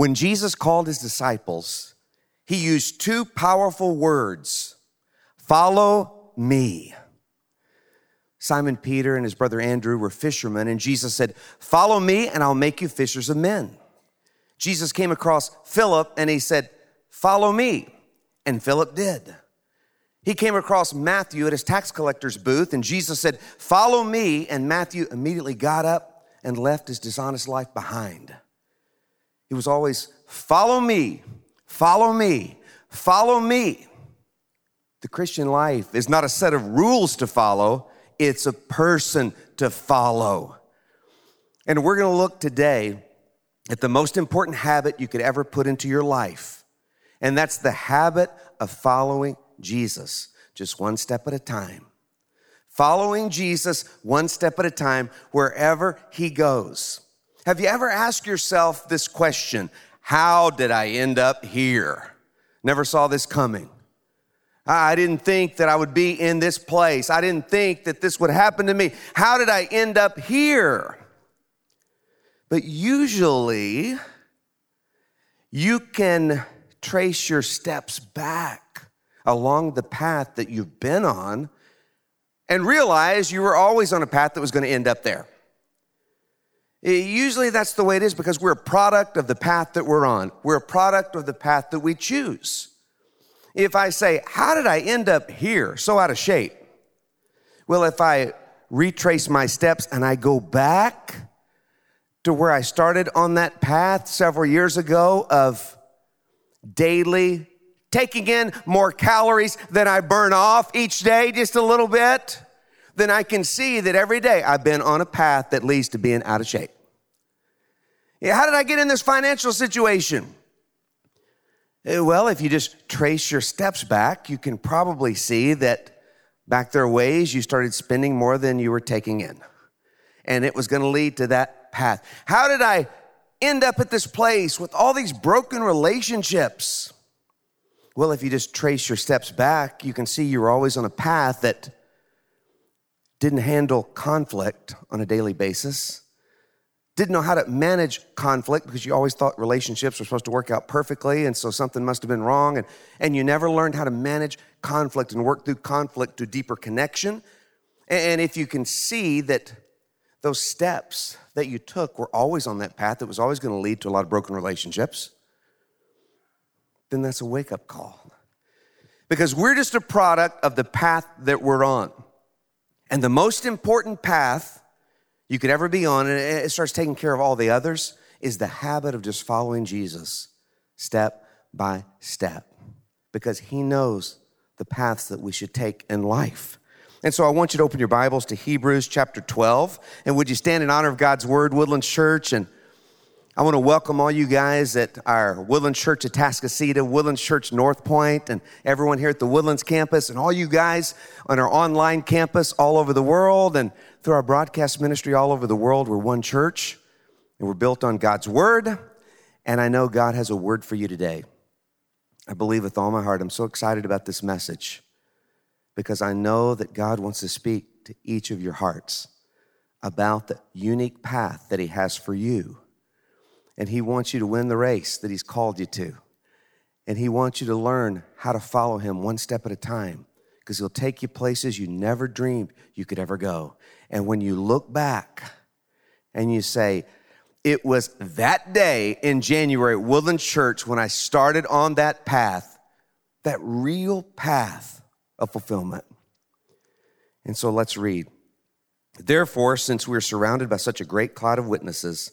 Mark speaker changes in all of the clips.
Speaker 1: When Jesus called his disciples, he used two powerful words follow me. Simon Peter and his brother Andrew were fishermen, and Jesus said, Follow me, and I'll make you fishers of men. Jesus came across Philip and he said, Follow me. And Philip did. He came across Matthew at his tax collector's booth, and Jesus said, Follow me. And Matthew immediately got up and left his dishonest life behind. He was always, Follow me, follow me, follow me. The Christian life is not a set of rules to follow, it's a person to follow. And we're to look today at the most important habit you could ever put into your life, and that's the habit of following Jesus, just one step at a time. Following Jesus one step at a time wherever he goes. Have you ever asked yourself this question How did I end up here? Never saw this coming. I didn't think that I would be in this place. I didn't think that this would happen to me. How did I end up here? But usually, you can trace your steps back along the path that you've been on and realize you were always on a path that was going to end up there. Usually that's the way it is because we're a product of the path that we're on. We're a product of the path that we choose if I say, How did I end up here so out of shape? Well, if I retrace my steps and I go back to where I started on that path several years ago of daily taking in more calories than I burn off each day, just a little bit, then I can see that every day I've been on a path that leads to being out of shape. Yeah, how did I get in this financial situation? Eh, well, if you just trace your steps back, you can probably see that back there ways you started spending more than you were taking in. And it was going to lead to that path. How did I end up at this place with all these broken relationships? Well, if you just trace your steps back, you can see you're always on a path that didn't handle conflict on a daily basis didn't know how to manage conflict because you always thought relationships were supposed to work out perfectly, and so something must have been wrong. And, and you never learned how to manage conflict and work through conflict to deeper connection. And if you can see that those steps that you took were always on that path that was always going to lead to a lot of broken relationships, then that's a wake up call. Because we're just a product of the path that we're on. And the most important path you could ever be on, and it starts taking care of all the others, is the habit of just following Jesus step by step because he knows the paths that we should take in life. And so I want you to open your Bibles to Hebrews chapter 12. And would you stand in honor of God's word, Woodlands Church? And I want to welcome all you guys at our Woodlands Church at Atascocita, Woodlands Church North Point, and everyone here at the Woodlands campus, and all you guys on our online campus all over the world, and through our broadcast ministry all over the world. We're one church, and we're built on God's Word. And I know God has a word for you today. I believe with all my heart. I'm so excited about this message because I know that God wants to speak to each of your hearts about the unique path that He has for you and He wants you to win the race that He's called you to. And He wants you to learn how to follow Him one step at a time because He'll take you places you never dreamed you could ever go. And when you look back and you say, it was that day in January at Woodland Church when I started on that path, that real path of fulfillment. And so let's read. Therefore, since we're surrounded by such a great cloud of witnesses,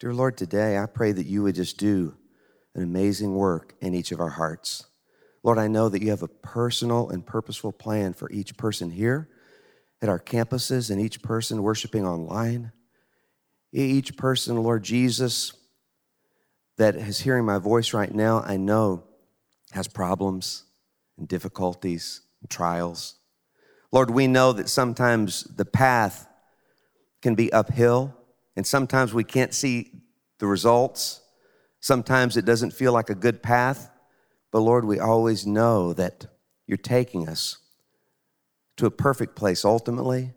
Speaker 1: Dear Lord, today I pray that you would just do an amazing work in each of our hearts. Lord, I know that you have a personal and purposeful plan for each person here at our campuses and each person worshiping online. Each person, Lord Jesus, that is hearing my voice right now, I know has problems and difficulties and trials. Lord, we know that sometimes the path can be uphill, and sometimes we can't see the results. Sometimes it doesn't feel like a good path, but Lord, we always know that you're taking us to a perfect place ultimately,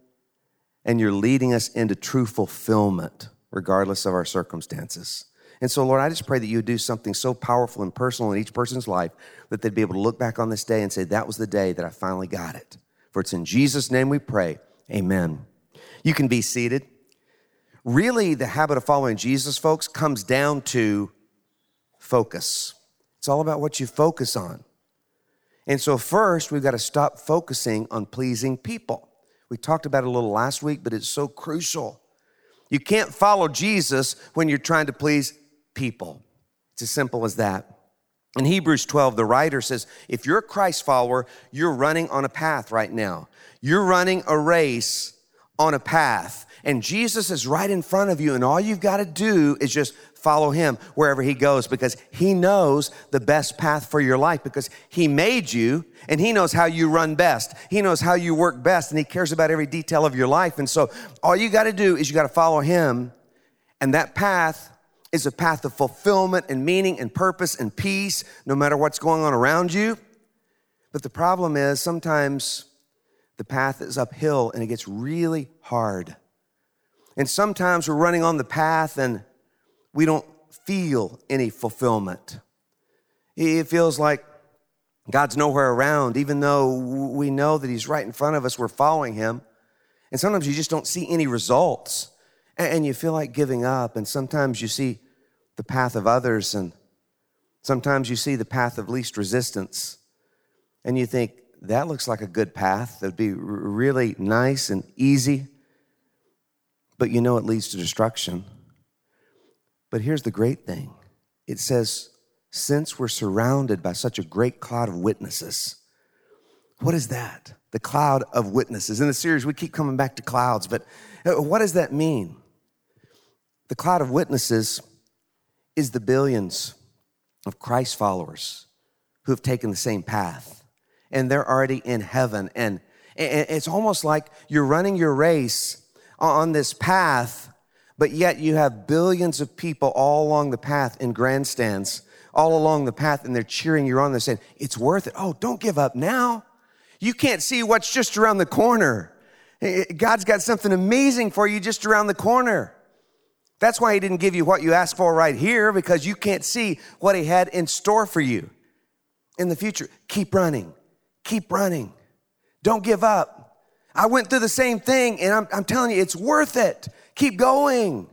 Speaker 1: and you're leading us into true fulfillment, regardless of our circumstances. And so, Lord, I just pray that you would do something so powerful and personal in each person's life that they'd be able to look back on this day and say, That was the day that I finally got it. For it's in Jesus' name we pray. Amen. You can be seated. Really, the habit of following Jesus, folks, comes down to focus. It's all about what you focus on. And so, first, we've got to stop focusing on pleasing people. We talked about it a little last week, but it's so crucial. You can't follow Jesus when you're trying to please people. It's as simple as that. In Hebrews 12, the writer says, if you're a Christ follower, you're running on a path right now. You're running a race on a path, and Jesus is right in front of you, and all you've got to do is just follow him wherever he goes because he knows the best path for your life because he made you and he knows how you run best. He knows how you work best, and he cares about every detail of your life. And so, all you got to do is you got to follow him, and that path is a path of fulfillment and meaning and purpose and peace, no matter what's going on around you. But the problem is sometimes the path is uphill and it gets really hard. And sometimes we're running on the path and we don't feel any fulfillment. It feels like God's nowhere around, even though we know that He's right in front of us, we're following Him. And sometimes you just don't see any results and you feel like giving up. And sometimes you see the path of others, and sometimes you see the path of least resistance, and you think, that looks like a good path that'd be really nice and easy, but you know it leads to destruction. But here's the great thing it says, since we're surrounded by such a great cloud of witnesses, what is that? The cloud of witnesses. In the series, we keep coming back to clouds, but uh, what does that mean? The cloud of witnesses is the billions of Christ followers who have taken the same path and they're already in heaven. And it's almost like you're running your race on this path, but yet you have billions of people all along the path in grandstands, all along the path, and they're cheering you on. They're saying, It's worth it. Oh, don't give up now. You can't see what's just around the corner. Eh, eh, God's got something amazing for you just around the corner. That's why he didn't give you what you asked for right here because you can't see what he had in store for you in the future. Keep running. Keep running. Don't give up. I went through the same thing and I'm, I'm telling you, it's worth it. Keep going.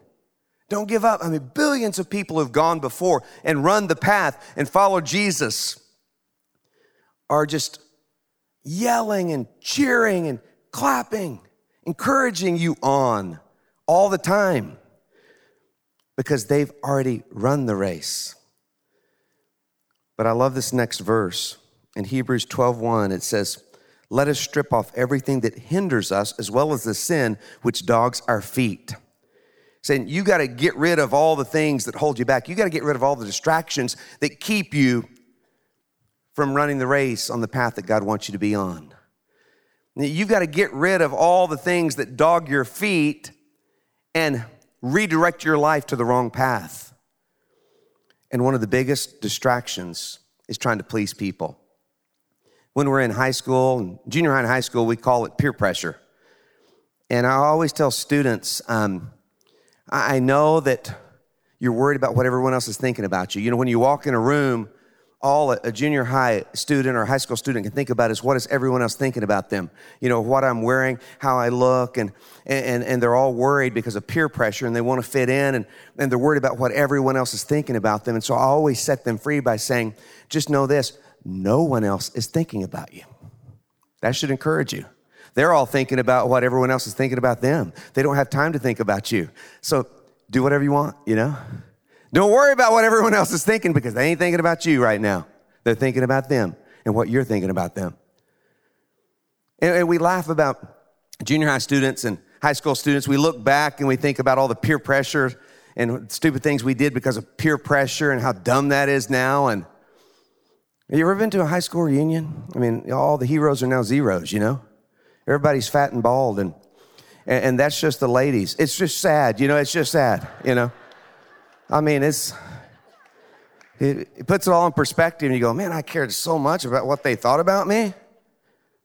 Speaker 1: Don't give up. I mean, billions of people have gone before and run the path and followed Jesus are just yelling and cheering and clapping, encouraging you on all the time because they've already run the race. But I love this next verse. In Hebrews 12:1 it says, "Let us strip off everything that hinders us as well as the sin which dogs our feet." Saying you got to get rid of all the things that hold you back. You got to get rid of all the distractions that keep you from running the race on the path that God wants you to be on. You've got to get rid of all the things that dog your feet and redirect your life to the wrong path. And one of the biggest distractions is trying to please people. When we're in high school, junior high and high school, we call it peer pressure. And I always tell students, um, I know that you're worried about what everyone else is thinking about you. You know, when you walk in a room, all a junior high student or high school student can think about is what is everyone else thinking about them? You know, what I'm wearing, how I look, and, and, and they're all worried because of peer pressure and they want to fit in and, and they're worried about what everyone else is thinking about them. And so I always set them free by saying, just know this no one else is thinking about you. That should encourage you. They're all thinking about what everyone else is thinking about them. They don't have time to think about you. So do whatever you want, you know? Don't worry about what everyone else is thinking because they ain't thinking about you right now. They're thinking about them and what you're thinking about them. And, and we laugh about junior high students and high school students. We look back and we think about all the peer pressure and stupid things we did because of peer pressure and how dumb that is now. And you ever been to a high school reunion? I mean, all the heroes are now zeros, you know? Everybody's fat and bald, and, and, and that's just the ladies. It's just sad, you know? It's just sad, you know? I mean, it's, it, it puts it all in perspective, and you go, man, I cared so much about what they thought about me.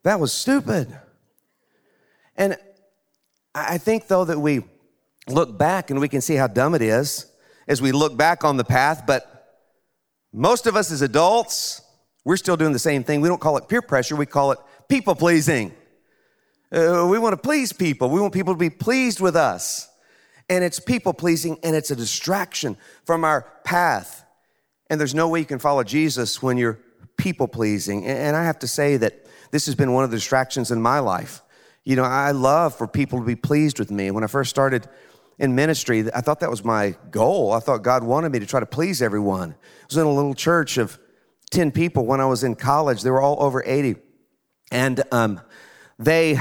Speaker 1: That was stupid. And I think, though, that we look back and we can see how dumb it is as we look back on the path, but most of us as adults, we're still doing the same thing. We don't call it peer pressure, we call it people pleasing. Uh, we want to please people, we want people to be pleased with us. And it's people pleasing and it's a distraction from our path. And there's no way you can follow Jesus when you're people pleasing. And I have to say that this has been one of the distractions in my life. You know, I love for people to be pleased with me. When I first started in ministry, I thought that was my goal. I thought God wanted me to try to please everyone. I was in a little church of 10 people when I was in college. They were all over 80. And um, they,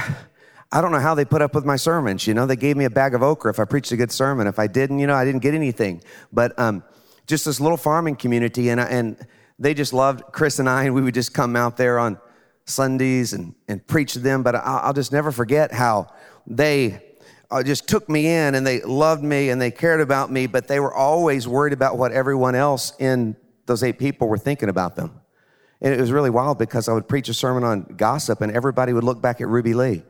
Speaker 1: I don't know how they put up with my sermons. You know, they gave me a bag of okra if I preached a good sermon. If I didn't, you know, I didn't get anything. But um, just this little farming community, and, and they just loved Chris and I, and we would just come out there on Sundays and, and preach to them. But I'll, I'll just never forget how they uh, just took me in and they loved me and they cared about me, but they were always worried about what everyone else in those eight people were thinking about them. And it was really wild because I would preach a sermon on gossip and everybody would look back at Ruby Lee.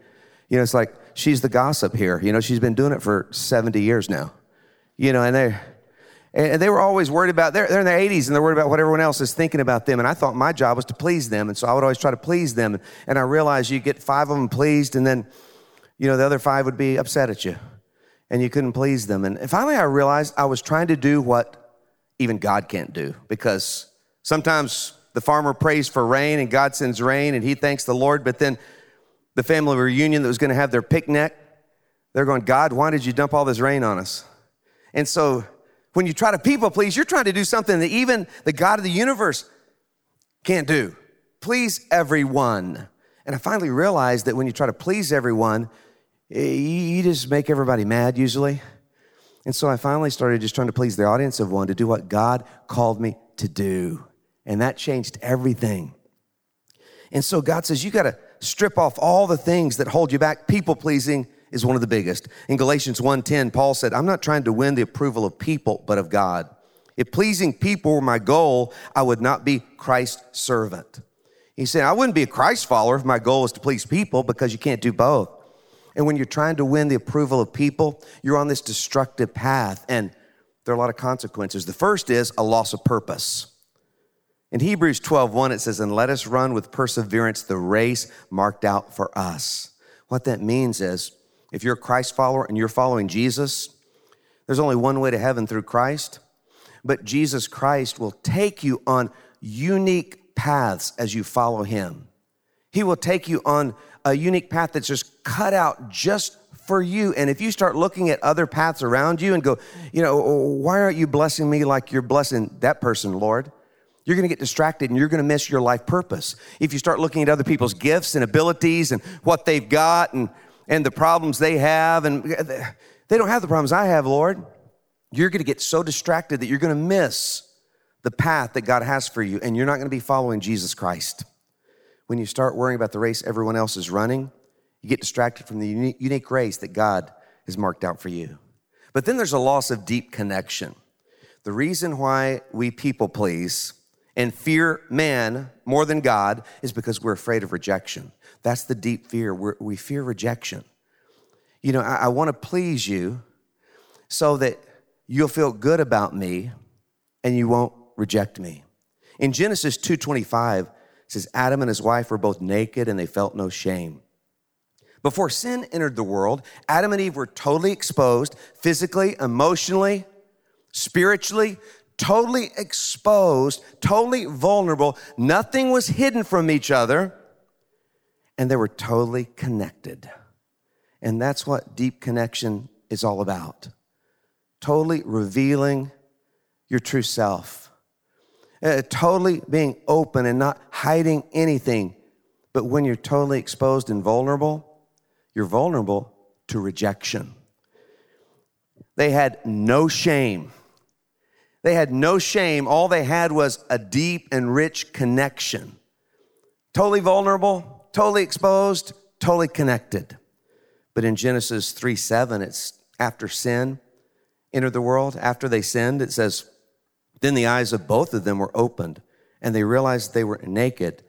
Speaker 1: You know, it's like, she's the gossip here. You know, she's been doing it for 70 years now. You know, and they and they were always worried about they're, they're in their 80s and they're worried about what everyone else is thinking about them and i thought my job was to please them and so i would always try to please them and i realized you get five of them pleased and then you know, the other five would be upset at you and you couldn't please them. And finally, I realized I was trying to do what even God can't do because sometimes the farmer prays for rain and God sends rain and he thanks the Lord, but then the family reunion that was going to have their picnic, they're going, God, why did you dump all this rain on us? And so when you try to people please, you're trying to do something that even the God of the universe can't do. Please everyone. And I finally realized that when you try to please everyone, eh, you just make everybody mad usually. And so I finally started just trying to please the audience of one to do what God called me to do. And that changed everything. And so God says, you got to strip off all the things that hold you back. People pleasing is one of the biggest. In Galatians 1:10, Paul said, I'm not trying to win the approval of people, but of God. If pleasing people were my goal, I would not be Christ's servant. He said, I wouldn't be a Christ follower if my goal was to please people because you can't do both. And when you're trying to win the approval of people, you're on this destructive path, and there are a lot of consequences. The first is a loss of purpose. In Hebrews 12, 1, it says, And let us run with perseverance the race marked out for us. What that means is, if you're a Christ follower and you're following Jesus, there's only one way to heaven through Christ, but Jesus Christ will take you on unique paths as you follow him. He will take you on a unique path that's just cut out just for you. And if you start looking at other paths around you and go, you know, oh, why aren't you blessing me like you're blessing that person, Lord? You're going to get distracted and you're going to miss your life purpose. If you start looking at other people's gifts and abilities and what they've got and, and the problems they have, and they don't have the problems I have, Lord, you're going to get so distracted that you're going to miss the path that God has for you and you're not going to be following Jesus Christ when you start worrying about the race everyone else is running, you get distracted from the unique, race that God has marked out for you. But then there's a loss of deep connection. The reason why we people please and fear man more than God is because we're afraid of rejection. That's the deep fear. We're, we fear rejection. You know, I, I want to please you so that you'll feel good about me and you won't reject me. In Genesis 2:25, says Adam and his wife were both naked and they felt no shame. Before sin entered the world, Adam and Eve were totally exposed physically, emotionally, spiritually, totally exposed, totally vulnerable. Nothing was hidden from each other, and they were totally connected. And that's what deep connection is all about totally revealing your true self uh, totally being open and not hiding anything. But when you're totally exposed and vulnerable, you're vulnerable to rejection. They had no shame. They had no shame. All they had was a deep and rich connection. Totally vulnerable, totally exposed, totally connected. But in Genesis 3 7, it's after sin entered the world, after they sinned, it says, Then the eyes of both of them were opened, and they realized they were naked.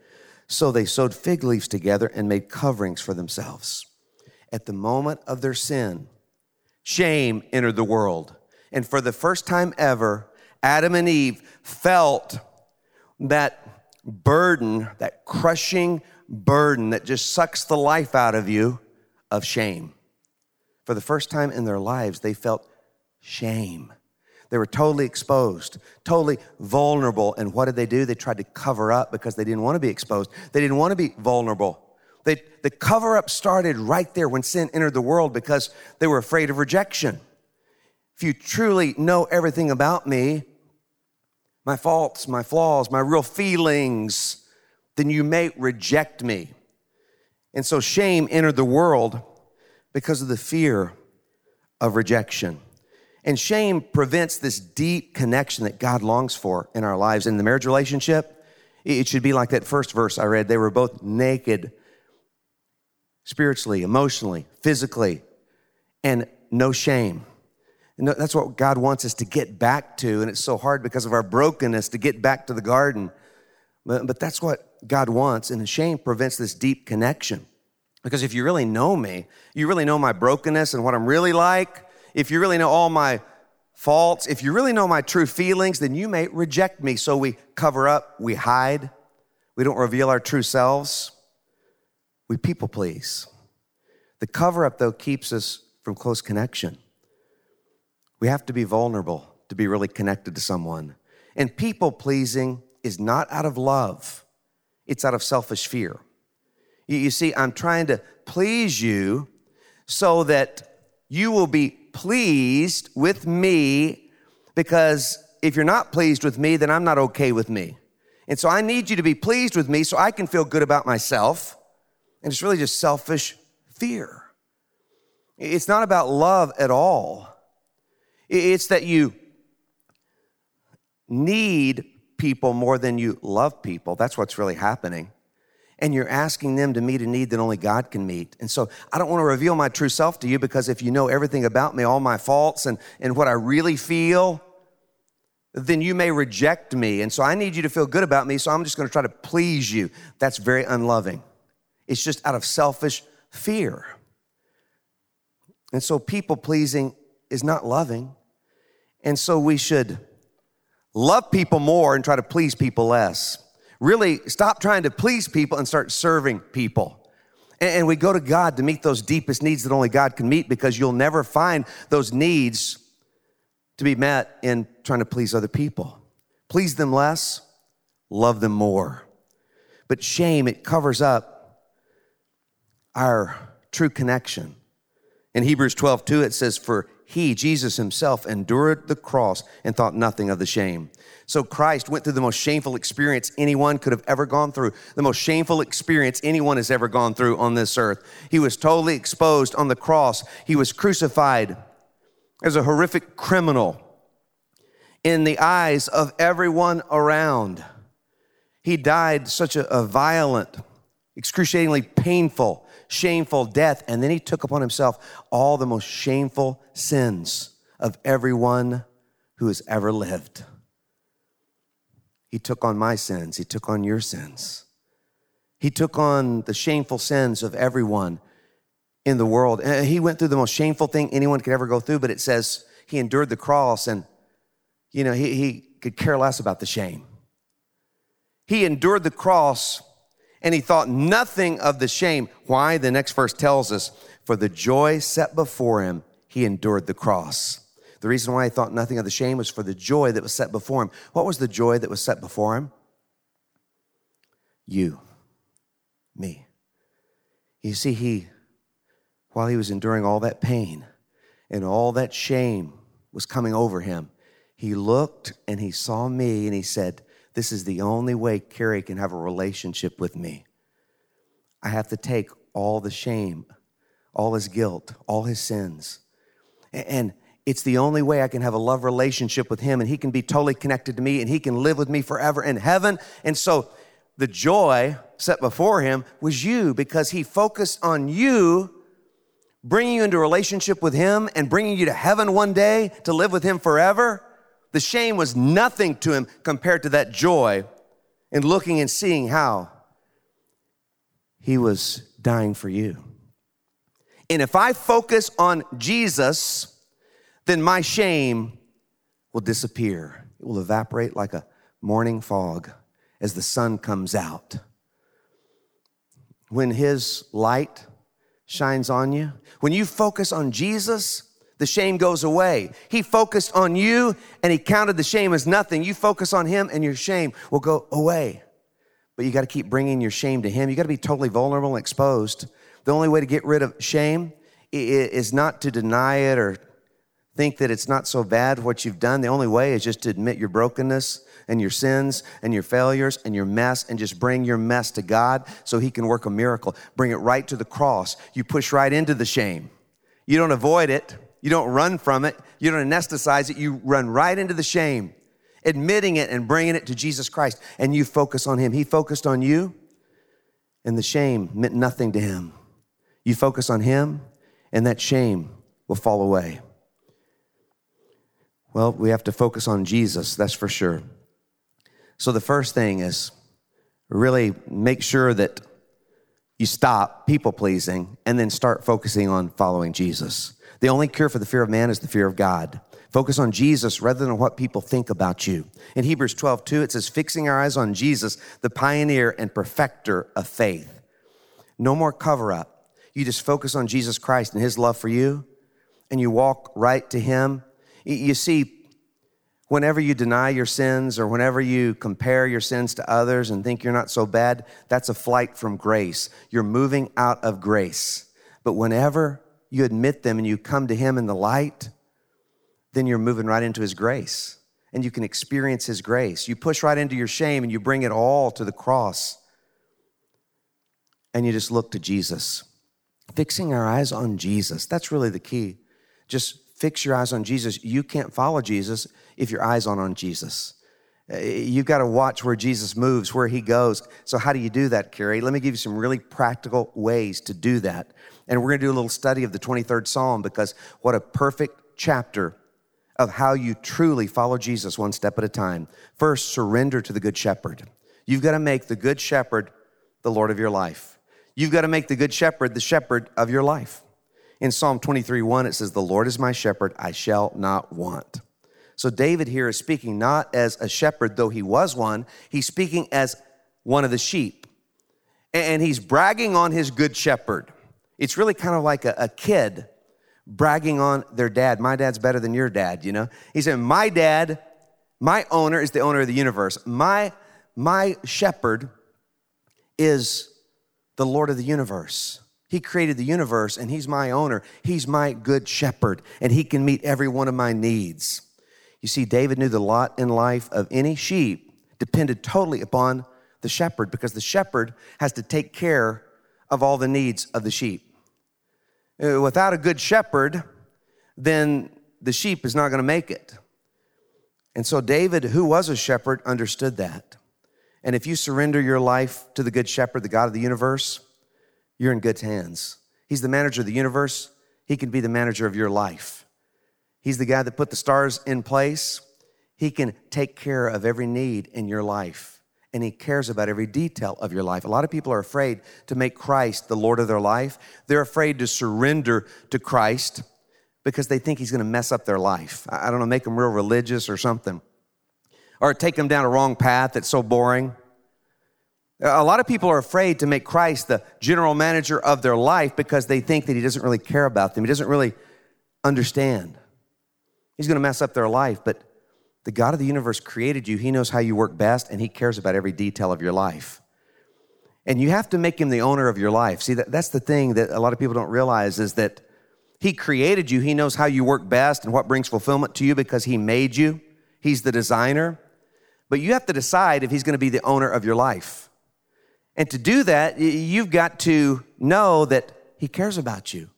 Speaker 1: So they sewed fig leaves together and made coverings for themselves. At the moment of their sin, shame entered the world. And for the first time ever, Adam and Eve felt that burden, that crushing burden that just sucks the life out of you of shame. For the first time in their lives, they felt shame. They were totally exposed, totally vulnerable. And what did they do? They tried to cover up because they didn't want to be exposed. They didn't want to be vulnerable. They, the cover up started right there when sin entered the world because they were afraid of rejection. If you truly know everything about me, my faults, my flaws, my real feelings, then you may reject me. And so shame entered the world because of the fear of rejection. And shame prevents this deep connection that God longs for in our lives. In the marriage relationship, it should be like that first verse I read. They were both naked spiritually, emotionally, physically, and no shame. And that's what God wants us to get back to. And it's so hard because of our brokenness to get back to the garden. But, but that's what God wants. And shame prevents this deep connection. Because if you really know me, you really know my brokenness and what I'm really like, if you really know all my faults, if you really know my true feelings, then you may reject me. So we cover up, we hide, we don't reveal our true selves, we people please. The cover up, though, keeps us from close connection. We have to be vulnerable to be really connected to someone. And people pleasing is not out of love, it's out of selfish fear. You see, I'm trying to please you so that you will be pleased with me because if you're not pleased with me, then I'm not okay with me. And so I need you to be pleased with me so I can feel good about myself. And it's really just selfish fear. It's not about love at all. It's that you need people more than you love people. That's what's really happening. And you're asking them to meet a need that only God can meet. And so I don't want to reveal my true self to you because if you know everything about me, all my faults and, and what I really feel, then you may reject me. And so I need you to feel good about me, so I'm just going to try to please you. That's very unloving. It's just out of selfish fear. And so people pleasing is not loving. And so we should love people more and try to please people less. Really stop trying to please people and start serving people. And we go to God to meet those deepest needs that only God can meet because you'll never find those needs to be met in trying to please other people. Please them less, love them more. But shame, it covers up our true connection. In Hebrews 12, 2, it says, For he, Jesus himself, endured the cross and thought nothing of the shame. So Christ went through the most shameful experience anyone could have ever gone through, the most shameful experience anyone has ever gone through on this earth. He was totally exposed on the cross. He was crucified as a horrific criminal in the eyes of everyone around. He died such a, a violent, excruciatingly painful, shameful death. And then he took upon himself all the most shameful sins of everyone who has ever lived. He took on my sins, he took on your sins. He took on the shameful sins of everyone in the world. And he went through the most shameful thing anyone could ever go through, but it says he endured the cross and, you know, he, he could care less about the shame. He endured the cross and he thought nothing of the shame. Why? The next verse tells us, for the joy set before him, he endured the cross. The reason why he thought nothing of the shame was for the joy that was set before him. What was the joy that was set before him? You, me. You see, he, while he was enduring all that pain and all that shame was coming over him, he looked and he saw me and he said, this is the only way Kerry can have a relationship with me. I have to take all the shame, all his guilt, all his sins. And it's the only way I can have a love relationship with him and he can be totally connected to me and he can live with me forever in heaven. And so the joy set before him was you because he focused on you, bringing you into relationship with him and bringing you to heaven one day to live with him forever. The shame was nothing to him compared to that joy in looking and seeing how he was dying for you. And if I focus on Jesus, then my shame will disappear. It will evaporate like a morning fog as the sun comes out. When his light shines on you, when you focus on Jesus, the shame goes away. He focused on you and he counted the shame as nothing. You focus on him and your shame will go away. But you got to keep bringing your shame to him. You got to be totally vulnerable and exposed. The only way to get rid of shame is not to deny it or think that it's not so bad what you've done. The only way is just to admit your brokenness and your sins and your failures and your mess and just bring your mess to God so He can work a miracle. Bring it right to the cross. You push right into the shame. You don't avoid it, you don't run from it, you don't anesthetize it, you run right into the shame, admitting it and bringing it to Jesus Christ. And you focus on Him. He focused on you, and the shame meant nothing to Him. You focus on Him, and that shame will fall away. Well, we have to focus on Jesus, that's for sure. So the first thing is really make sure that you stop people pleasing and then start focusing on following Jesus. The only cure for the fear of man is the fear of God. Focus on Jesus rather than what people think about you. In Hebrews 12, 2, it says, fixing our eyes on Jesus, the pioneer and perfecter of faith. No more cover up. You just focus on Jesus Christ and his love for you, and you walk right to him you see, whenever you deny your sins or whenever you compare your sins to others and think you're not so bad, that's a flight from grace. You're moving out of grace. But whenever you admit them and you come to Him in the light, then you're moving right into His grace and you can experience His grace. You push right into your shame and you bring it all to the cross and you just look to Jesus. Fixing our eyes on Jesus, that's really the key. Just fix your eyes on Jesus. You can't follow Jesus if your eyes aren't on Jesus. Uh, you've got to watch where Jesus moves, where he goes. So, how do you do that, Kerry? Let me give you some really practical ways to do that. And we're going to do a little study of the 23rd Psalm because what a perfect chapter of how you truly follow Jesus one step at a time. First, surrender to the Good Shepherd. You've got to make the Good Shepherd the Lord of your life. You've got to make the Good Shepherd the shepherd of your life. In Psalm 23 1, it says, The Lord is my shepherd, I shall not want. So David here is speaking not as a shepherd, though he was one, he's speaking as one of the sheep. And he's bragging on his good shepherd. It's really kind of like a, a kid bragging on their dad. My dad's better than your dad, you know? He said, My dad, my owner is the owner of the universe. My, my shepherd is the Lord of the universe. He created the universe and He's my owner. He's my good shepherd and He can meet every one of my needs. You see, David knew the lot in life of any sheep depended totally upon the shepherd because the shepherd has to take care of all the needs of the sheep. Uh, without a good shepherd, then the sheep is not going to make it. And so, David, who was a shepherd, understood that. And if you surrender your life to the good shepherd, the God of the universe, you're in good hands. He's the manager of the universe. He can be the manager of your life. He's the guy that put the stars in place. He can take care of every need in your life, and He cares about every detail of your life. A lot of people are afraid to make Christ the Lord of their life. They're afraid to surrender to Christ because they think He's going to mess up their life. I don't know, make them real religious or something, or take them down a wrong path that's so boring. A lot of people are afraid to make Christ the general manager of their life because they think that he doesn't really care about them. He doesn't really understand. He's going to mess up their life, but the God of the universe created you. He knows how you work best, and he cares about every detail of your life. And you have to make him the owner of your life. See, that, that's the thing that a lot of people don't realize is that he created you. He knows how you work best and what brings fulfillment to you because he made you. He's the designer. But you have to decide if he's going to be the owner of your life. And to do that, you've got to know that He cares about you.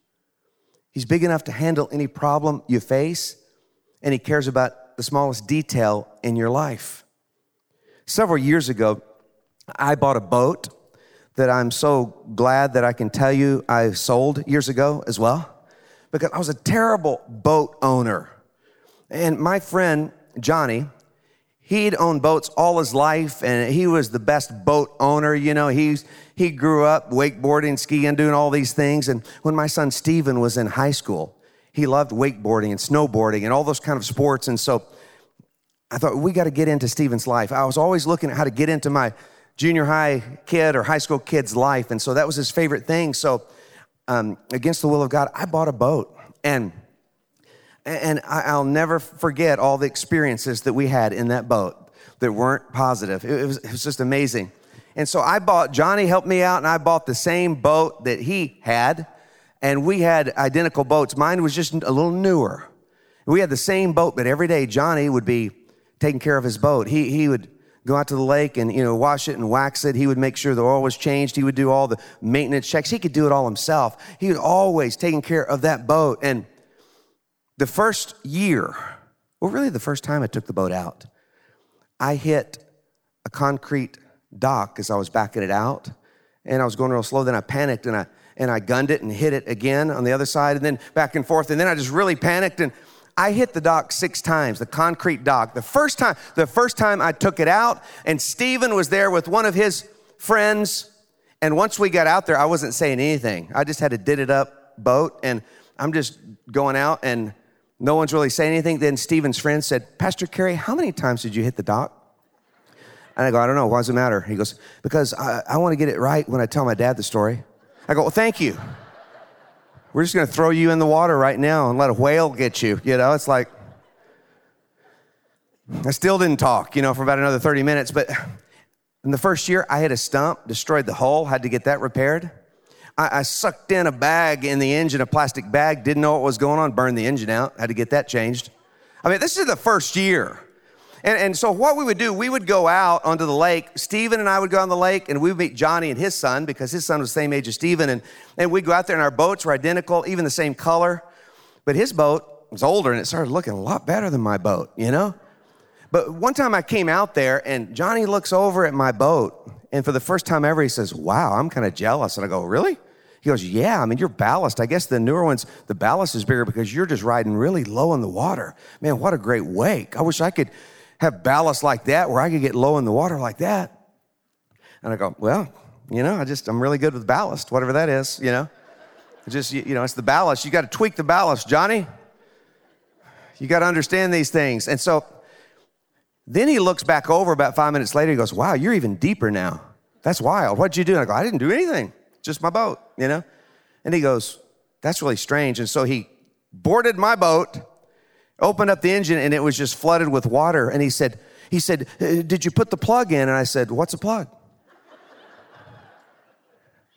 Speaker 1: He's big enough to handle any problem you face, and He cares about the smallest detail in your life. Several years ago, I bought a boat that I'm so glad that I can tell you I sold years ago as well, because I was a terrible boat owner. And my friend, Johnny, he'd owned boats all his life and he was the best boat owner you know he's he grew up wakeboarding skiing doing all these things and when my son Stephen was in high school he loved wakeboarding and snowboarding and all those kind of sports and so i thought we got to get into Stephen's life i was always looking at how to get into my junior high kid or high school kid's life and so that was his favorite thing so um, against the will of god i bought a boat and and I'll never forget all the experiences that we had in that boat that weren't positive. It was, it was just amazing. And so I bought, Johnny helped me out, and I bought the same boat that he had. And we had identical boats. Mine was just a little newer. We had the same boat, but every day Johnny would be taking care of his boat. He, he would go out to the lake and you know wash it and wax it he would make sure the oil was changed he would do all the maintenance checks he could do it all himself he was always taking care of that boat and the first year, well, really the first time I took the boat out, I hit a concrete dock as I was backing it out, and I was going real slow. Then I panicked and I and I gunned it and hit it again on the other side, and then back and forth. And then I just really panicked and I hit the dock six times, the concrete dock. The first time, the first time I took it out, and Stephen was there with one of his friends. And once we got out there, I wasn't saying anything. I just had a did it up boat, and I'm just going out and no one's really saying anything. Then Stephen's friend said, Pastor Kerry, how many times did you hit the dock? And I go, I don't know. Why does it matter? He goes, Because I, I want to get it right when I tell my dad the story. I go, Well, thank you. We're just going to throw you in the water right now and let a whale get you. You know, it's like, I still didn't talk, you know, for about another 30 minutes. But in the first year, I hit a stump, destroyed the hull, had to get that repaired. I, I, sucked in a bag in the engine, a plastic bag, didn't know what was going on, burned the engine out, had to get that changed. I mean, this is the first year. And, and so what we would do, we would go out onto the lake. Stephen and I would go on the lake and we would meet Johnny and his son because his son was the same age as Stephen. And, and we'd go out there and our boats were identical, even the same color. But his boat was older and it started looking a lot better than my boat, you know? But one time I came out there and Johnny looks over at my boat and for the first time ever he says, Wow, I'm kind of jealous. And I go, Really? He goes, Yeah, I mean, your ballast. I guess the newer ones, the ballast is bigger because you're just riding really low in the water. Man, what a great wake. I wish I could have ballast like that where I could get low in the water like that. And I go, Well, you know, I just, I'm really good with ballast, whatever that is, you know. Just, you know, it's the ballast. You got to tweak the ballast, Johnny. You got to understand these things. And so then he looks back over about five minutes later. He goes, Wow, you're even deeper now. That's wild. What'd you do? And I go, I didn't do anything just my boat, you know? And he goes, That's really strange. And so he boarded my boat, opened up the engine, and it was just flooded with water. And he said, he said, uh, Did you put the plug in? And I said, What's a plug?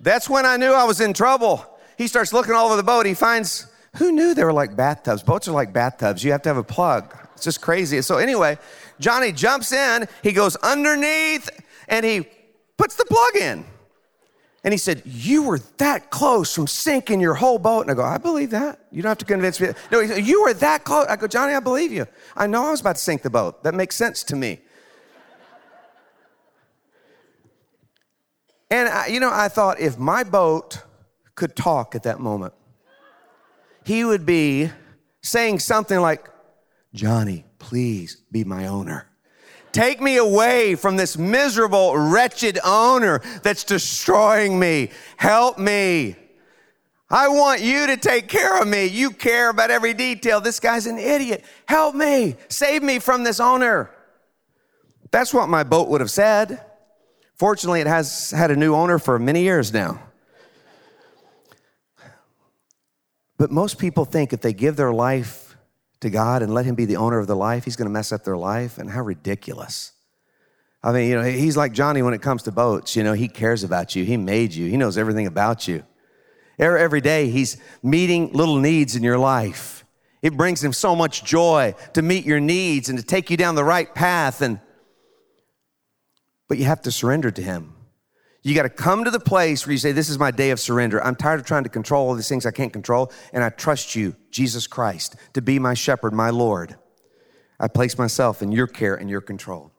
Speaker 1: That's when I knew I was in trouble. He starts looking all over the boat. He finds, who knew they were like bathtubs? Boats are like bathtubs. You have to have a plug. It's just crazy. So, anyway, Johnny jumps in, he goes underneath, and he puts the plug in. And he said, You were that close from sinking your whole boat. And I go, I believe that. You don't have to convince me. No, he said, You were that close. I go, Johnny, I believe you. I know I was about to sink the boat. That makes sense to me. and, I, you know, I thought if my boat could talk at that moment, he would be saying something like, Johnny, please be my owner. Take me away from this miserable, wretched owner that's destroying me. Help me. I want you to take care of me. You care about every detail. This guy's an idiot. Help me. Save me from this owner. That's what my boat would have said. Fortunately, it has had a new owner for many years now. But most people think if they give their life to God and let Him be the owner of their life, He's going to mess up their life. And how ridiculous. I mean, you know, He's like Johnny when it comes to boats. You know, He cares about you, He made you, He knows everything about you. Every day, He's meeting little needs in your life. It brings Him so much joy to meet your needs and to take you down the right path. And but you have to surrender to Him. You got to come to the place where you say, This is my day of surrender. I'm tired of trying to control all these things I can't control, and I trust you, Jesus Christ, to be my shepherd, my Lord. I place myself in your care and your control.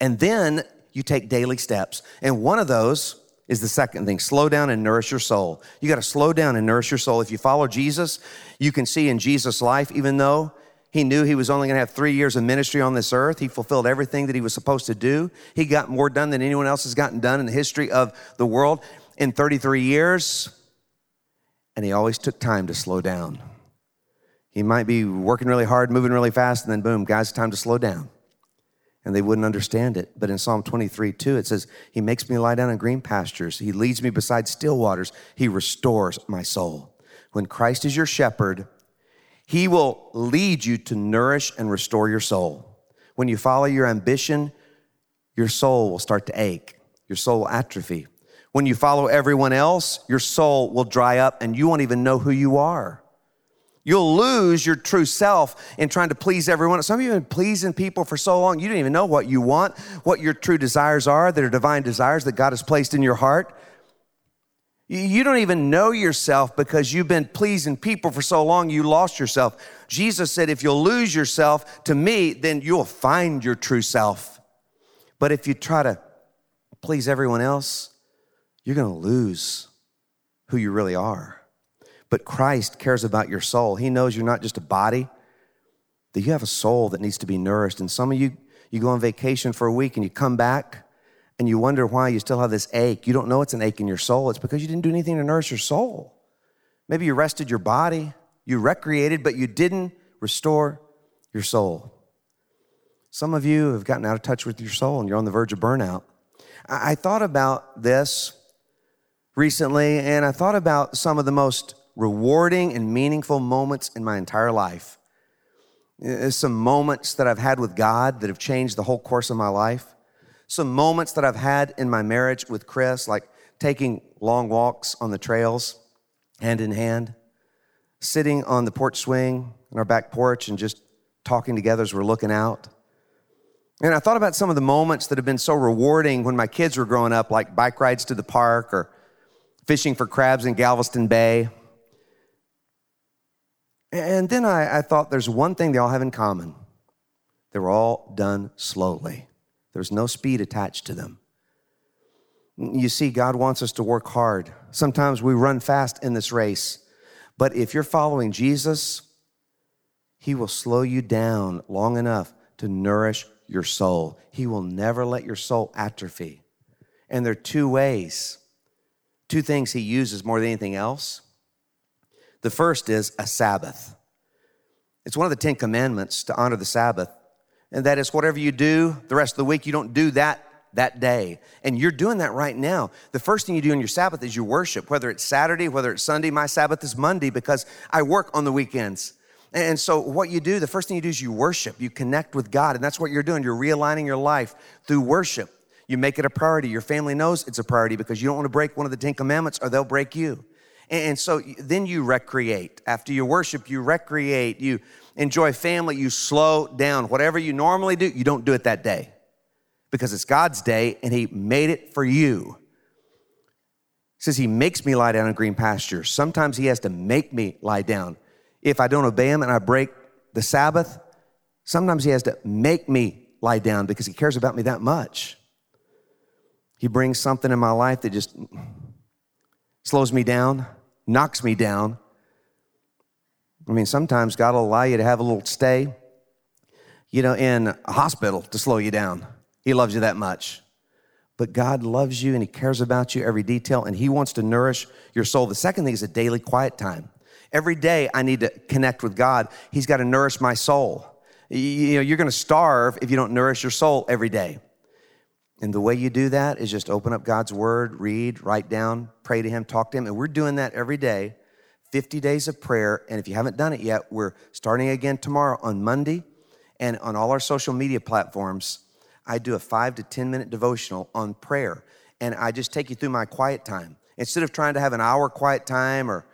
Speaker 1: And then you take daily steps. And one of those is the second thing slow down and nourish your soul. You got to slow down and nourish your soul. If you follow Jesus, you can see in Jesus' life, even though he knew he was only going to have three years of ministry on this earth. He fulfilled everything that he was supposed to do. He got more done than anyone else has gotten done in the history of the world in 33 years. And he always took time to slow down. He might be working really hard, moving really fast, and then boom, guys, time to slow down. And they wouldn't understand it. But in Psalm 23, 2, it says, He makes me lie down in green pastures. He leads me beside still waters. He restores my soul. When Christ is your shepherd, he will lead you to nourish and restore your soul. When you follow your ambition, your soul will start to ache, your soul will atrophy. When you follow everyone else, your soul will dry up and you won't even know who you are. You'll lose your true self in trying to please everyone. Some of you have been pleasing people for so long, you don't even know what you want, what your true desires are, that are divine desires that God has placed in your heart. You don't even know yourself because you've been pleasing people for so long, you lost yourself. Jesus said, if you'll lose yourself to me, then you'll find your true self. But if you try to please everyone else, you're going to lose who you really are. But Christ cares about your soul. He knows you're not just a body, that you have a soul that needs to be nourished. And some of you, you go on vacation for a week and you come back and you wonder why you still have this ache. You don't know it's an ache in your soul. It's because you didn't do anything to nourish your soul. Maybe you rested your body, you recreated, but you didn't restore your soul. Some of you have gotten out of touch with your soul and you're on the verge of burnout. I thought about this recently, and I thought about some of the most rewarding and meaningful moments in my entire life. Uh, some moments that I've had with God that have changed the whole course of my life some moments that I've had in my marriage with Chris, like taking long walks on the trails, hand in hand, sitting on the porch swing on our back porch and just talking together as we're looking out. And I thought about some of the moments that have been so rewarding when my kids were growing up, like bike rides to the park or fishing for crabs in Galveston Bay. And then I, I thought there's one thing they all have in common they were all done slowly. There's no speed attached to them. You see, God wants us to work hard. Sometimes we run fast in this race, but if you're following Jesus, He will slow you down long enough to nourish your soul. He will never let your soul atrophy. And there are two ways, two things He uses more than anything else. The first is a Sabbath. It's one of the Ten Commandments to honor the Sabbath and that is whatever you do the rest of the week, you don't do that that day. And you're doing that right now. The first thing you do on your Sabbath is you worship, whether it's Saturday, whether it's Sunday. My Sabbath is Monday because I work on the weekends. And so, what you do, the first thing you do is you worship, you connect with God, and that's what you're doing. You're realigning your life through worship. You make it a priority. Your family knows it's a priority because you don't want to break one of the Ten Commandments or they'll break you. And so, then you recreate. After you worship, you recreate. You enjoy family, you slow down. Whatever you normally do, you don't do it that day because it's God's day and He made it for you. He says He makes me lie down in green pastures. Sometimes He has to make me lie down. If I don't obey Him and I break the Sabbath, sometimes He has to make me lie down because He cares about me that much. He brings something in my life that just slows me down, knocks me down, I mean, sometimes God will allow you to have a little stay, you know, in a hospital to slow you down. He loves you that much. But God loves you and He cares about you every detail and He wants to nourish your soul. The second thing is a daily quiet time. Every day I need to connect with God. He's got to nourish my soul. You know, you're going to starve if you don't nourish your soul every day. And the way you do that is just open up God's word, read, write down, pray to Him, talk to Him. And we're doing that every day 50 days of prayer. And if you haven't done it yet, we're starting again tomorrow on Monday. And on all our social media platforms, I do a five to 10 minute devotional on prayer. And I just take you through my quiet time. Instead of trying to have an hour quiet time or,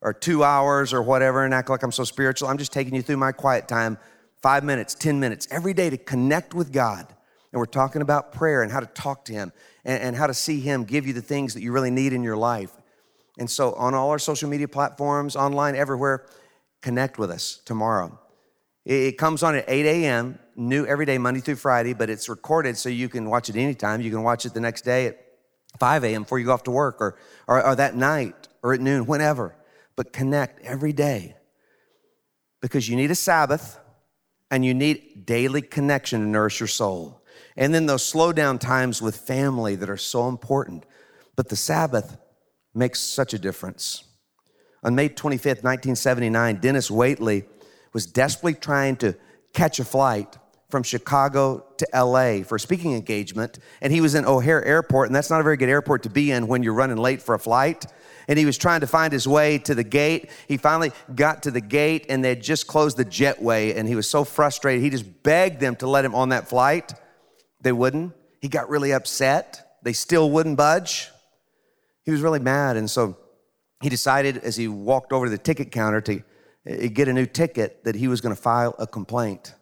Speaker 1: or two hours or whatever and act like I'm so spiritual, I'm just taking you through my quiet time, five minutes, 10 minutes every day to connect with God. And we're talking about prayer and how to talk to Him and, and how to see Him give you the things that you really need in your life. And so, on all our social media platforms, online, everywhere, connect with us tomorrow. It comes on at 8 a.m., new every day, Monday through Friday, but it's recorded so you can watch it anytime. You can watch it the next day at 5 a.m. before you go off to work or, or, or that night or at noon, whenever. But connect every day because you need a Sabbath and you need daily connection to nourish your soul. And then those slow down times with family that are so important. But the Sabbath makes such a difference. On May 25th, 1979, Dennis Waitley was desperately trying to catch a flight from Chicago to LA for a speaking engagement. And he was in O'Hare Airport, and that's not a very good airport to be in when you're running late for a flight. And he was trying to find his way to the gate. He finally got to the gate, and they had just closed the jetway, and he was so frustrated. He just begged them to let him on that flight. They wouldn't. He got really upset. They still wouldn't budge. He was really mad, and so he decided as he walked over to the ticket counter to uh, get a new ticket that he was going to file a complaint.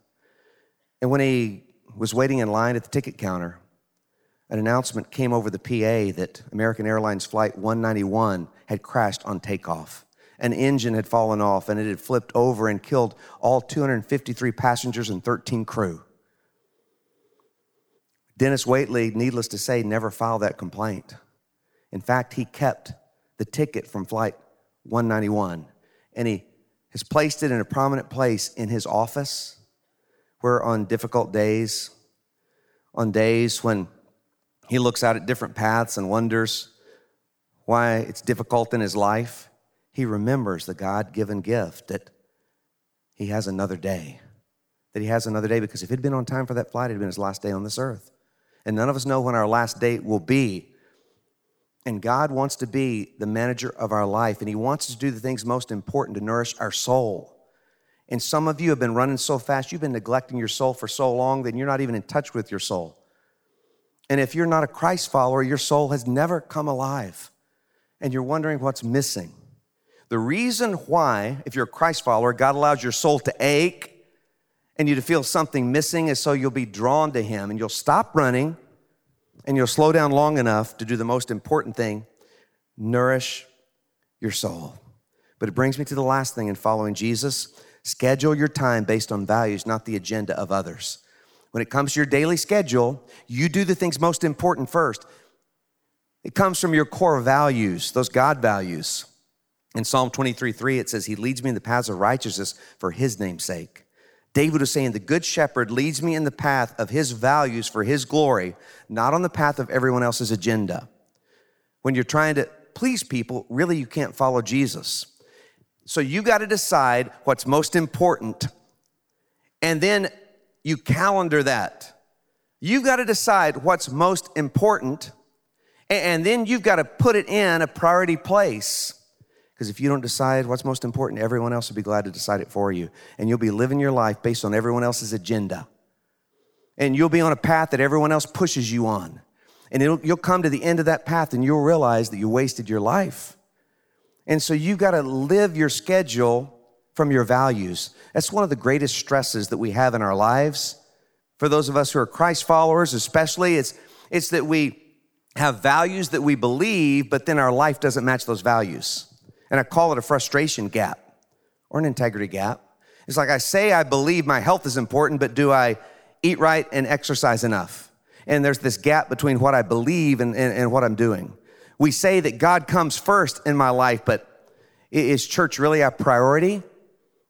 Speaker 1: And when he was waiting in line at the ticket counter, an announcement came over the PA that American Airlines Flight 191 had crashed on takeoff. An engine had fallen off and it had flipped over and killed all 253 passengers and 13 crew. Dennis Waitley, needless to say, never filed that complaint. In fact, he kept the ticket from Flight 191 and he has placed it in a prominent place in his office where on difficult days, on days when he looks out at different paths and wonders why it's difficult in his life, he remembers the God given gift that he has another day. That he has another day because if he'd been on time for that flight, it'd been his last day on this earth. And none of us know when our last date will be. And God wants to be the manager of our life, and He wants us to do the things most important to nourish our soul. And some of you have been running so fast, you've been neglecting your soul for so long that you're not even in touch with your soul. And if you're not a Christ follower, your soul has never come alive, and you're wondering what's missing. The reason why, if you're a Christ follower, God allows your soul to ache and you to feel something missing is so you'll be drawn to Him and you'll stop running and you'll slow down long enough to do the most important thing nourish your soul. But it brings me to the last thing in following Jesus schedule your time based on values, not the agenda of others. When it comes to your daily schedule, you do the things most important first. It comes from your core values, those God values. In Psalm 23 3, it says, He leads me in the paths of righteousness for His name's sake. David was saying, The good shepherd leads me in the path of his values for his glory, not on the path of everyone else's agenda. When you're trying to please people, really you can't follow Jesus. So you got to decide what's most important, and then you calendar that. You've got to decide what's most important, and then you've got to put it in a priority place. Because if you don't decide what's most important, everyone else will be glad to decide it for you. And you'll be living your life based on everyone else's agenda. And you'll be on a path that everyone else pushes you on. And you'll come to the end of that path and you'll realize that you wasted your life. And so you've got to live your schedule from your values. That's one of the greatest stresses that we have in our lives. For those of us who are Christ followers, especially, it's, it's that we have values that we believe, but then our life doesn't match those values. And I call it a frustration gap or an integrity gap. It's like I say I believe my health is important, but do I eat right and exercise enough? And there's this gap between what I believe and, and, and what I'm doing. We say that God comes first in my life, but is church really a priority?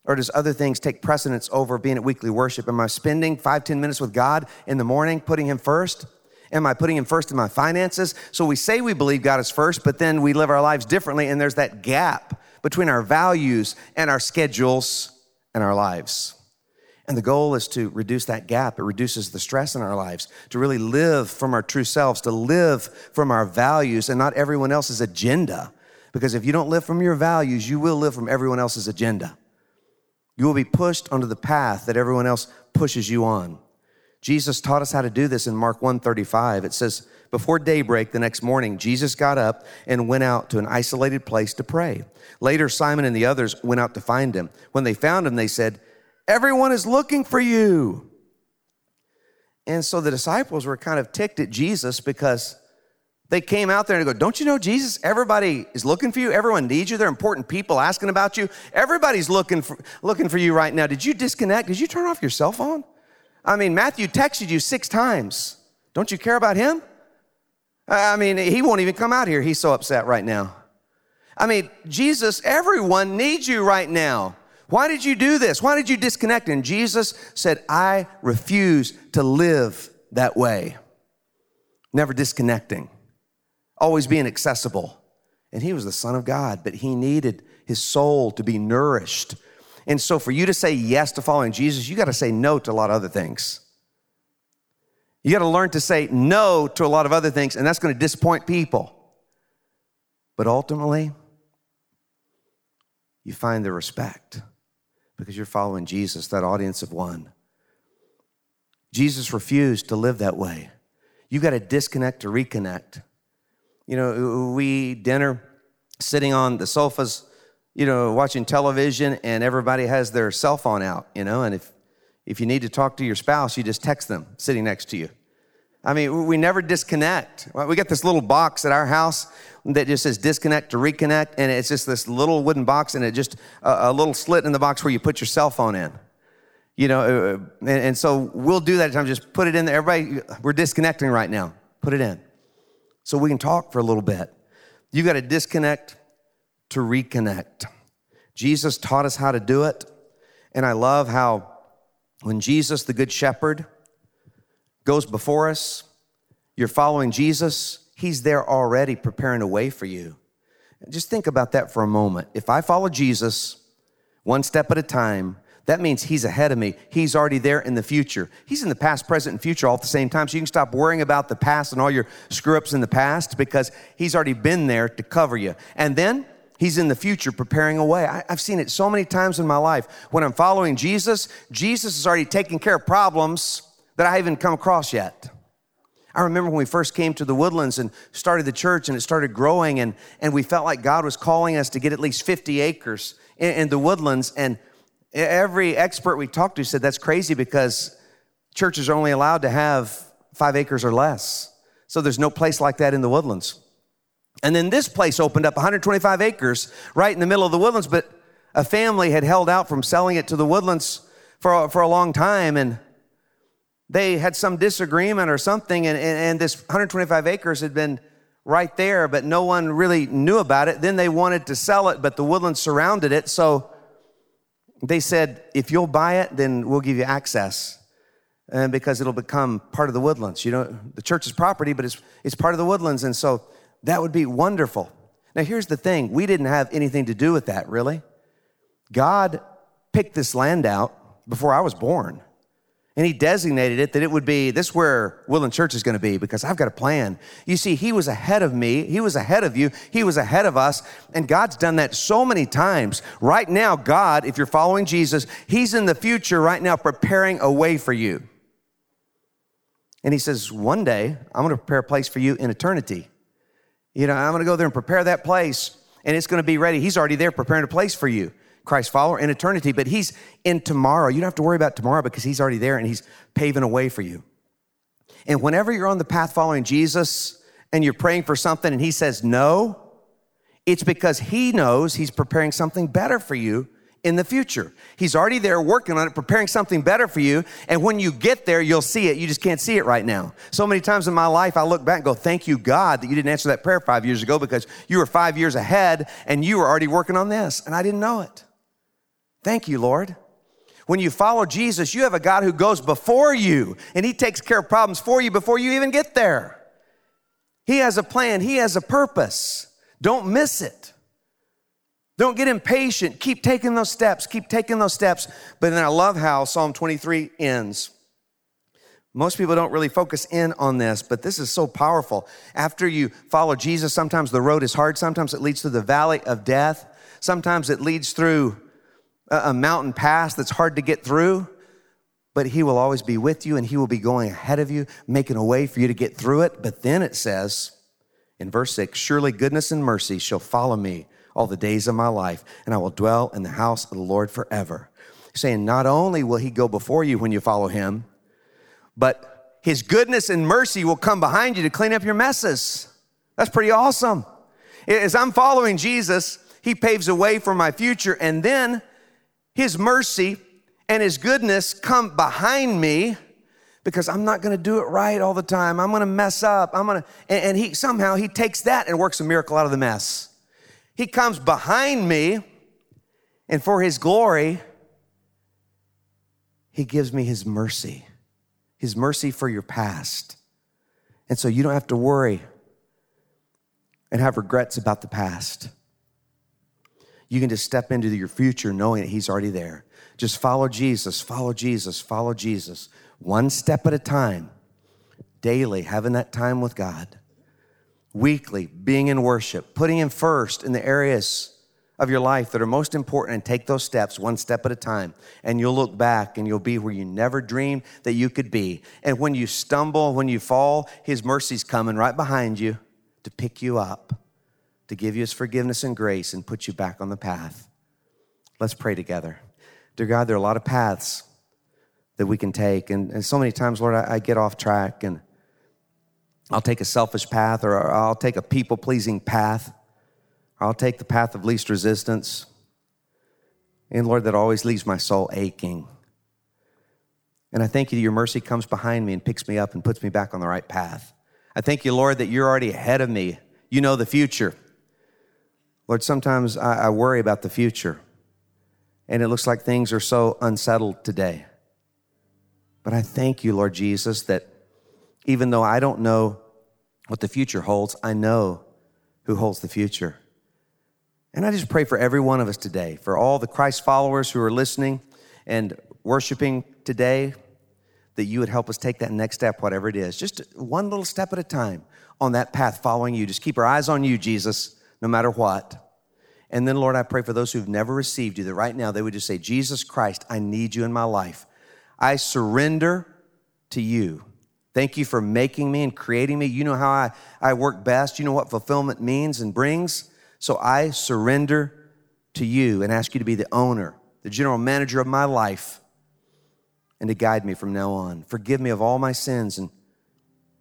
Speaker 1: Or does other things take precedence over being at weekly worship? Am I spending five, ten minutes with God in the morning, putting Him first? Am I putting Him first in my finances? So we say we believe God is first, but then we live our lives differently, and there's that gap between our values and our schedules and our lives. And the goal is to reduce that gap. It reduces the stress in our lives, to really live from our true selves, to live from our values and not everyone else's agenda. Because if you don't live from your values, you will live from everyone else's agenda. You will be pushed onto the path that everyone else pushes you on. Jesus taught us how to do this in Mark 1:35. It says, "Before daybreak the next morning, Jesus got up and went out to an isolated place to pray. Later Simon and the others went out to find him. When they found him, they said, "Everyone is looking for you." And so the disciples were kind of ticked at Jesus because they came out there and go, Don't you know Jesus? Everybody is looking for you. Everyone needs you. They're important people asking about you. Everybody's looking for, looking for you right now. Did you disconnect? Did you turn off your cell phone? I mean, Matthew texted you six times. Don't you care about him? I mean, he won't even come out here. He's so upset right now. I mean, Jesus, everyone needs you right now. Why did you do this? Why did you disconnect? And Jesus said, I refuse to live that way. Never disconnecting, always being accessible. And he was the Son of God, but he needed his soul to be nourished. And so, for you to say yes to following Jesus, you got to say no to a lot of other things. You got to learn to say no to a lot of other things, and that's going to disappoint people. But ultimately, you find the respect because you're following Jesus, that audience of one. Jesus refused to live that way. You got to disconnect to reconnect. You know, we dinner sitting on the sofas, you know, watching television, and everybody has their cell phone out, you know, and if if you need to talk to your spouse, you just text them sitting next to you. I mean, we never disconnect. We got this little box at our house that just says disconnect to reconnect, and it's just this little wooden box, and it just a, a little slit in the box where you put your cell phone in. You know, uh, and, and so we'll do that at times. Just put it in there. Everybody, we're disconnecting right now. Put it in, so we can talk for a little bit. You got to disconnect to reconnect. Jesus taught us how to do it, and I love how when Jesus, the Good Shepherd, goes before us, you're following Jesus, He's there already preparing a way for you. Just think about that for a moment. If I follow Jesus one step at a time, that means He's ahead of me. He's already there in the future. He's in the past, present, and future all at the same time. So you can stop worrying about the past and all your screw ups in the past because He's already been there to cover you. And then He's in the future preparing a way. I, have seen it so many times in my life. When I'm following Jesus, Jesus is already taking care of problems that I haven't come across yet. I remember when we first came to the woodlands and started the church and it started growing, and, and we felt like God was calling us to get at least 50 acres in, in the woodlands. And every expert we talked to said that's crazy because churches are only allowed to have five acres or less. So there's no place like that in the woodlands. And then this place opened up 125 acres right in the middle of the woodlands, but a family had held out from selling it to the woodlands for, for a long time. And they had some disagreement or something, and, and, and, this 125 acres had been right there, but no one really knew about it. Then they wanted to sell it, but the woodlands surrounded it. So they said, if you'll buy it, then we'll give you access. And because it'll become part of the woodlands. You know, the church's property, but it's, it's part of the woodlands. And so that would be wonderful. Now, here's the thing we didn't have anything to do with that, really. God picked this land out before I was born. And he designated it that it would be this where Woodland Church is going to be because I've got a plan. You see, he was ahead of me, he was ahead of you, he was ahead of us, and God's done that so many times. Right now, God, if you're following Jesus, he's in the future right now preparing a way for you. And he says, One day, I'm going to prepare a place for you in eternity. You know, I'm going to go there and prepare that place, and it's going to be ready. He's already there preparing a place for you. Christ follower in eternity, but he's in tomorrow. You don't have to worry about tomorrow because he's already there and he's paving a way for you. And whenever you're on the path following Jesus and you're praying for something and he says no, it's because he knows he's preparing something better for you in the future. He's already there working on it, preparing something better for you. And when you get there, you'll see it. You just can't see it right now. So many times in my life, I look back and go, Thank you, God, that you didn't answer that prayer five years ago because you were five years ahead and you were already working on this. And I didn't know it. Thank you, Lord. When you follow Jesus, you have a God who goes before you and He takes care of problems for you before you even get there. He has a plan, He has a purpose. Don't miss it. Don't get impatient. Keep taking those steps. Keep taking those steps. But then I love how Psalm 23 ends. Most people don't really focus in on this, but this is so powerful. After you follow Jesus, sometimes the road is hard. Sometimes it leads to the valley of death. Sometimes it leads through a mountain pass that's hard to get through, but He will always be with you and He will be going ahead of you, making a way for you to get through it. But then it says in verse 6 Surely goodness and mercy shall follow me all the days of my life, and I will dwell in the house of the Lord forever. Saying, not only will He go before you when you follow Him, but his goodness and mercy will come behind you to clean up your messes. That's pretty awesome. As I'm following Jesus, he paves a way for my future, and then his mercy and his goodness come behind me because I'm not going to do it right all the time. I'm going to mess up. I'm going to, and, and he somehow he takes that and works a miracle out of the mess. He comes behind me, and for his glory, he gives me his mercy, his mercy for your past. And so you don't have to worry and have regrets about the past. You can just step into your future knowing that he's already there. Just follow Jesus, follow Jesus, follow Jesus, one step at a time, daily, having that time with God weekly, being in worship, putting Him first in the areas of your life that are most important and take those steps one step at a time. And you'll look back and you'll be where you never dreamed that you could be. And when you stumble, when you fall, His mercy's coming right behind you to pick you up, to give you His forgiveness and grace and put you back on the path. Let's pray together. Dear God, there are a lot of paths that we can take. And, and so many times, Lord, I, I get off track and I'll take a selfish path or I'll take a people pleasing path. I'll take the path of least resistance. And Lord, that always leaves my soul aching. And I thank you that your mercy comes behind me and picks me up and puts me back on the right path. I thank you, Lord, that you're already ahead of me. You know the future. Lord, sometimes I, I worry about the future, and it looks like things are so unsettled today. But I thank you, Lord Jesus, that even though I don't know what the future holds, I know who holds the future. And I just pray for every one of us today, for all the Christ followers who are listening and worshiping today, that you would help us take that next step, whatever it is, just one little step at a time on that path following you. Just keep our eyes on you, Jesus, no matter what. And then, Lord, I pray for those who've never received you that right now they would just say, Jesus Christ, I need you in my life. I surrender to you. Thank you for making me and creating me. You know how I, I work best. You know what fulfillment means and brings. So I surrender to you and ask you to be the owner, the general manager of my life, and to guide me from now on. Forgive me of all my sins and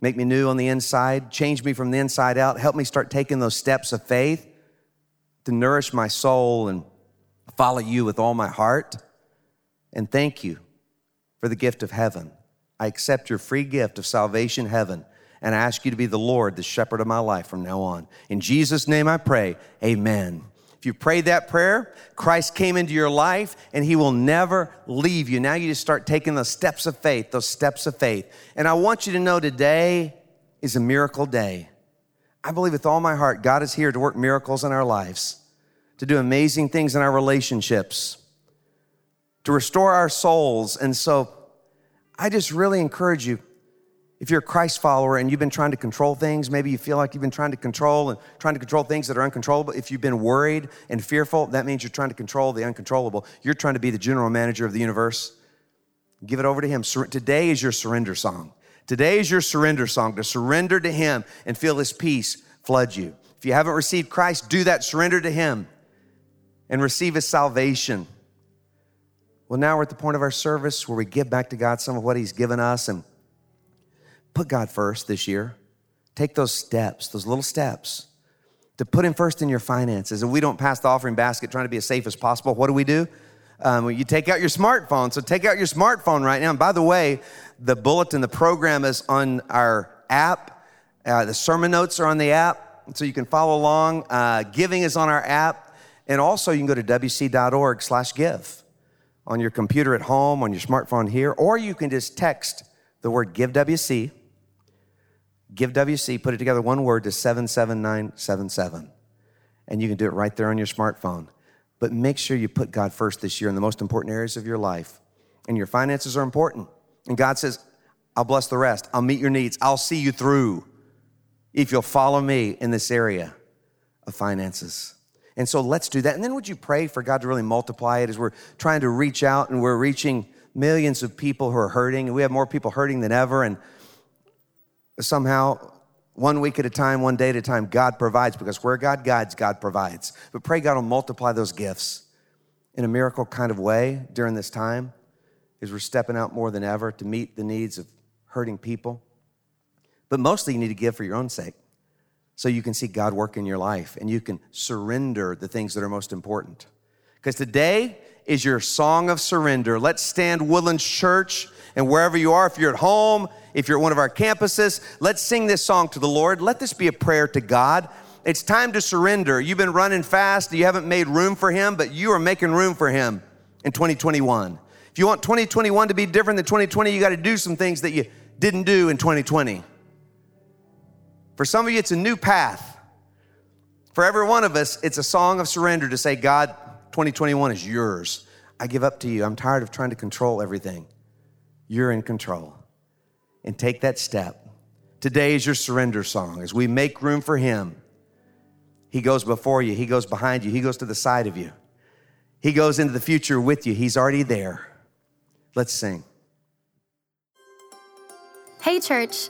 Speaker 1: make me new on the inside. Change me from the inside out. Help me start taking those steps of faith to nourish my soul and follow you with all my heart. And thank you for the gift of heaven. I accept your free gift of salvation, heaven, and I ask you to be the Lord, the shepherd of my life from now on. In Jesus' name I pray, amen. If you prayed that prayer, Christ came into your life and he will never leave you. Now you just start taking those steps of faith, those steps of faith. And I want you to know today is a miracle day. I believe with all my heart, God is here to work miracles in our lives, to do amazing things in our relationships, to restore our souls. And so, I just really encourage you if you're a Christ follower and you've been trying to control things, maybe you feel like you've been trying to control and trying to control things that are uncontrollable. If you've been worried and fearful, that means you're trying to control the uncontrollable. You're trying to be the general manager of the universe. Give it over to Him. Today is your surrender song. Today is your surrender song to surrender to Him and feel His peace flood you. If you haven't received Christ, do that. Surrender to Him and receive His salvation. Well, now we're at the point of our service where we give back to God some of what He's given us and put God first this year. Take those steps, those little steps, to put Him first in your finances. And we don't pass the offering basket trying to be as safe as possible. What do we do? Um, you take out your smartphone. So take out your smartphone right now. And by the way, the bulletin, the program is on our app. Uh, the sermon notes are on the app, so you can follow along. Uh, giving is on our app. And also, you can go to wc.org slash give on your computer at home, on your smartphone here, or you can just text the word GiveWC, GiveWC, put it together one word to 77977. And you can do it right there on your smartphone. But make sure you put God first this year in the most important areas of your life. And your finances are important. And God says, I'll bless the rest. I'll meet your needs. I'll see you through if you'll follow me in this area of finances. And so let's do that. And then would you pray for God to really multiply it as we're trying to reach out and we're reaching millions of people who are hurting, and we have more people hurting than ever. And somehow, one week at a time, one day at a time, God provides because where God guides, God provides. But pray God will multiply those gifts in a miracle kind of way during this time as we're stepping out more than ever to meet the needs of hurting people. But mostly you need to give for your own sake so you can see God work in your life and you can surrender the things that are most important. Because today is your song of surrender. Let's stand Woodlands Church and wherever you are, if you're at home, if you're at one of our campuses, let's sing this song to the Lord. Let this be a prayer to God. It's time to surrender. You've been running fast, you haven't made room for Him, but you are making room for Him in 2021. If you want 2021 to be different than 2020, you got to do some things that you didn't do in 2020. For some of you, it's a new path. For every one of us, it's a song of surrender to say, God, 2021 is yours. I give up to you. I'm tired of trying to control everything. You're in control. And take that step. Today is your surrender song. As we make room for Him, He goes before you, He goes behind you, He goes to the side of you, He goes into the future with you. He's already there. Let's sing.
Speaker 2: Hey, church.